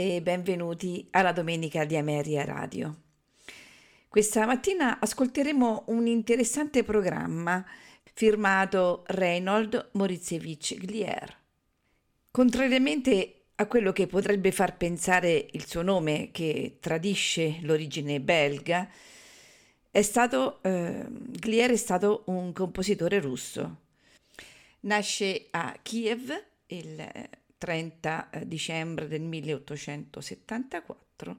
E benvenuti alla Domenica di Ameria Radio. Questa mattina ascolteremo un interessante programma firmato Reynold Moritzevich Glier. Contrariamente a quello che potrebbe far pensare il suo nome, che tradisce l'origine belga, è stato, eh, Glier è stato un compositore russo. Nasce a Kiev il 30 eh, dicembre del 1874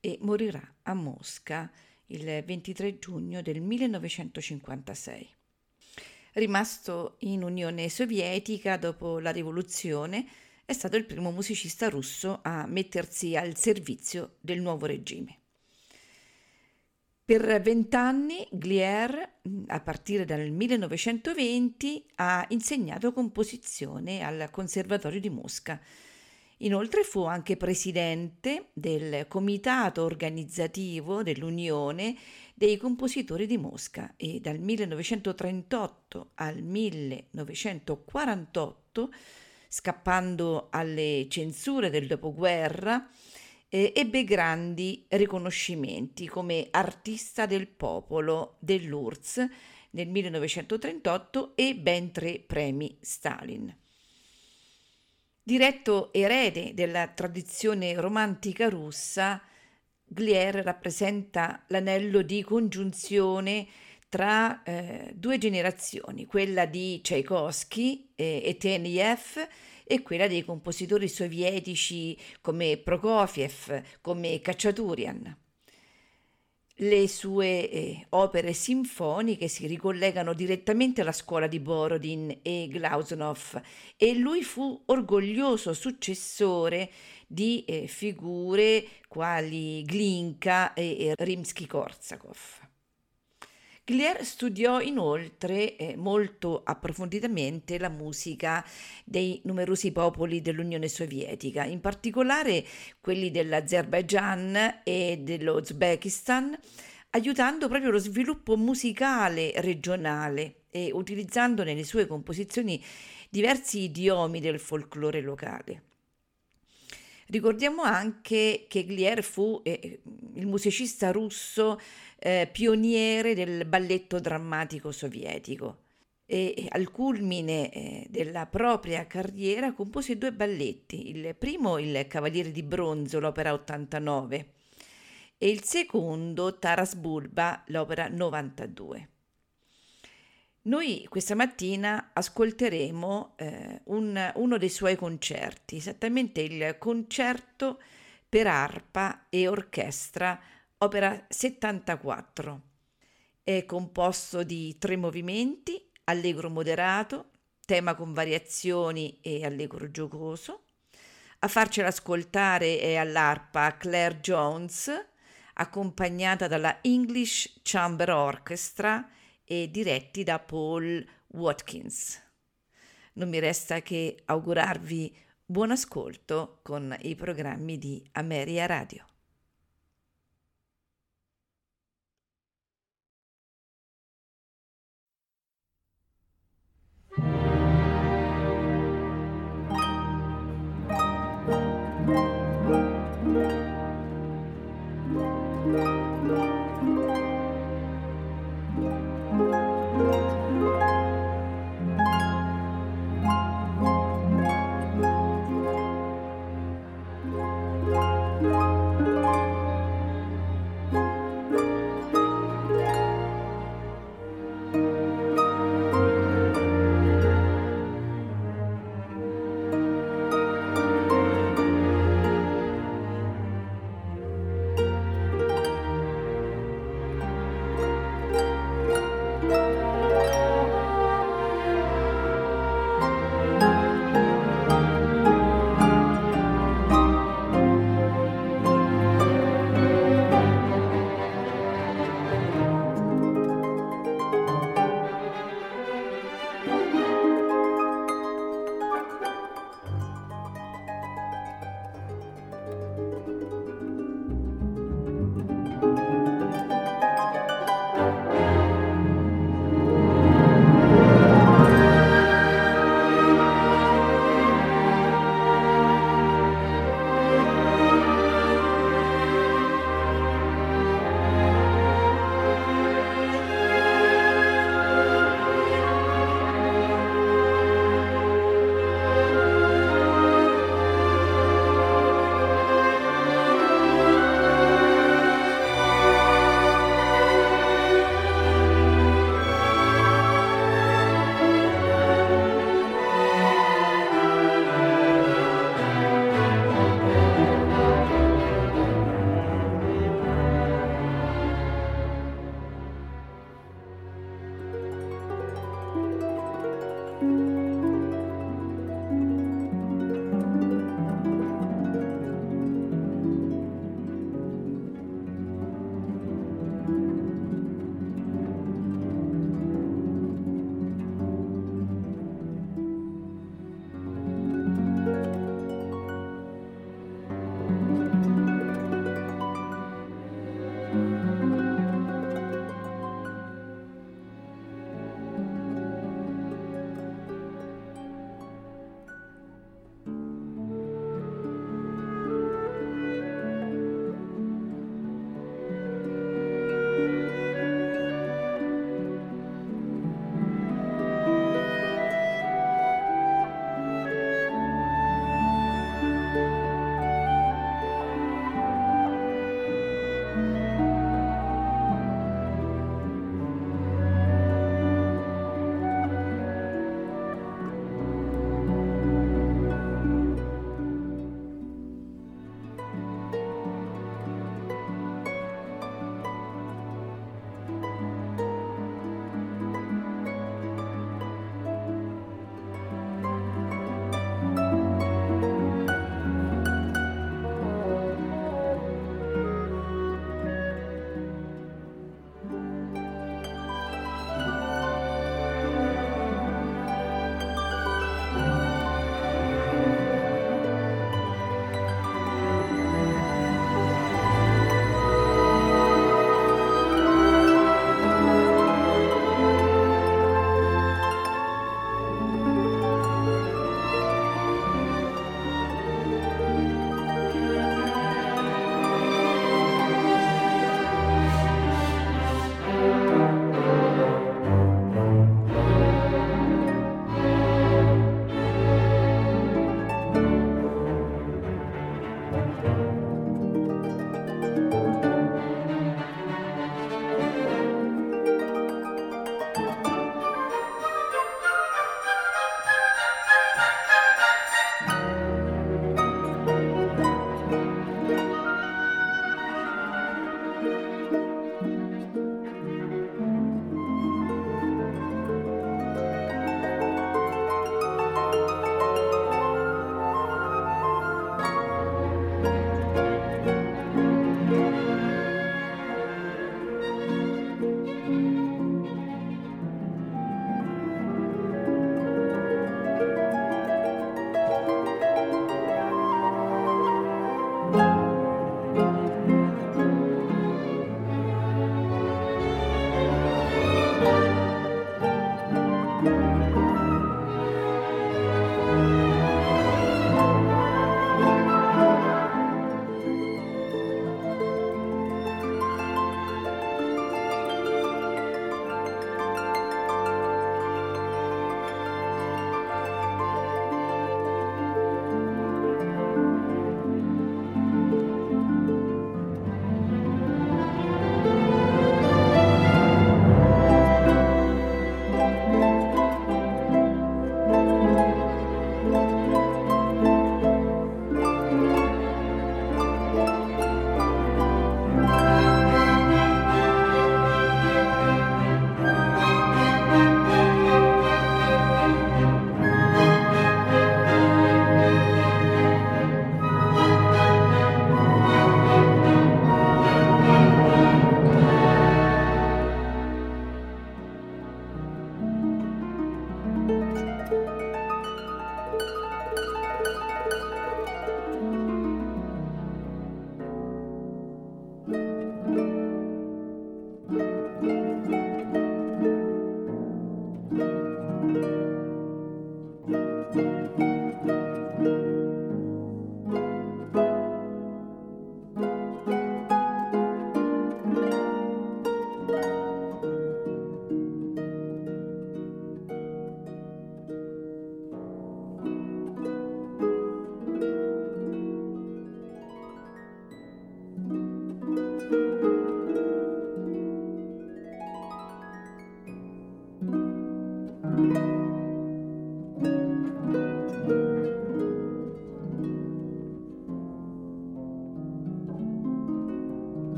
e morirà a Mosca il 23 giugno del 1956. Rimasto in Unione Sovietica dopo la rivoluzione, è stato il primo musicista russo a mettersi al servizio del nuovo regime. Per vent'anni Glier, a partire dal 1920, ha insegnato composizione al Conservatorio di Mosca. Inoltre fu anche presidente del comitato organizzativo dell'Unione dei compositori di Mosca e dal 1938 al 1948, scappando alle censure del dopoguerra, eh, ebbe grandi riconoscimenti come artista del popolo dell'URSS nel 1938 e ben tre premi Stalin. Diretto erede della tradizione romantica russa, Glier rappresenta l'anello di congiunzione tra eh, due generazioni, quella di Tchaikovsky e Eteniev e quella dei compositori sovietici come Prokofiev, come Khachaturian. Le sue eh, opere sinfoniche si ricollegano direttamente alla scuola di Borodin e Glausnov e lui fu orgoglioso successore di eh, figure quali Glinka e Rimsky-Korsakov. Glier studiò inoltre eh, molto approfonditamente la musica dei numerosi popoli dell'Unione Sovietica, in particolare quelli dell'Azerbaigian e dell'Uzbekistan, aiutando proprio lo sviluppo musicale regionale e utilizzando nelle sue composizioni diversi idiomi del folklore locale. Ricordiamo anche che Glier fu eh, il musicista russo eh, pioniere del balletto drammatico sovietico e al culmine eh, della propria carriera compose due balletti, il primo il Cavaliere di Bronzo, l'opera 89, e il secondo Taras Bulba, l'opera 92. Noi questa mattina ascolteremo eh, un, uno dei suoi concerti, esattamente il concerto per arpa e orchestra opera 74. È composto di tre movimenti, allegro moderato, tema con variazioni e allegro giocoso. A farcela ascoltare è all'arpa Claire Jones, accompagnata dalla English Chamber Orchestra e diretti da Paul Watkins. Non mi resta che augurarvi buon ascolto con i programmi di Ameria Radio. thank you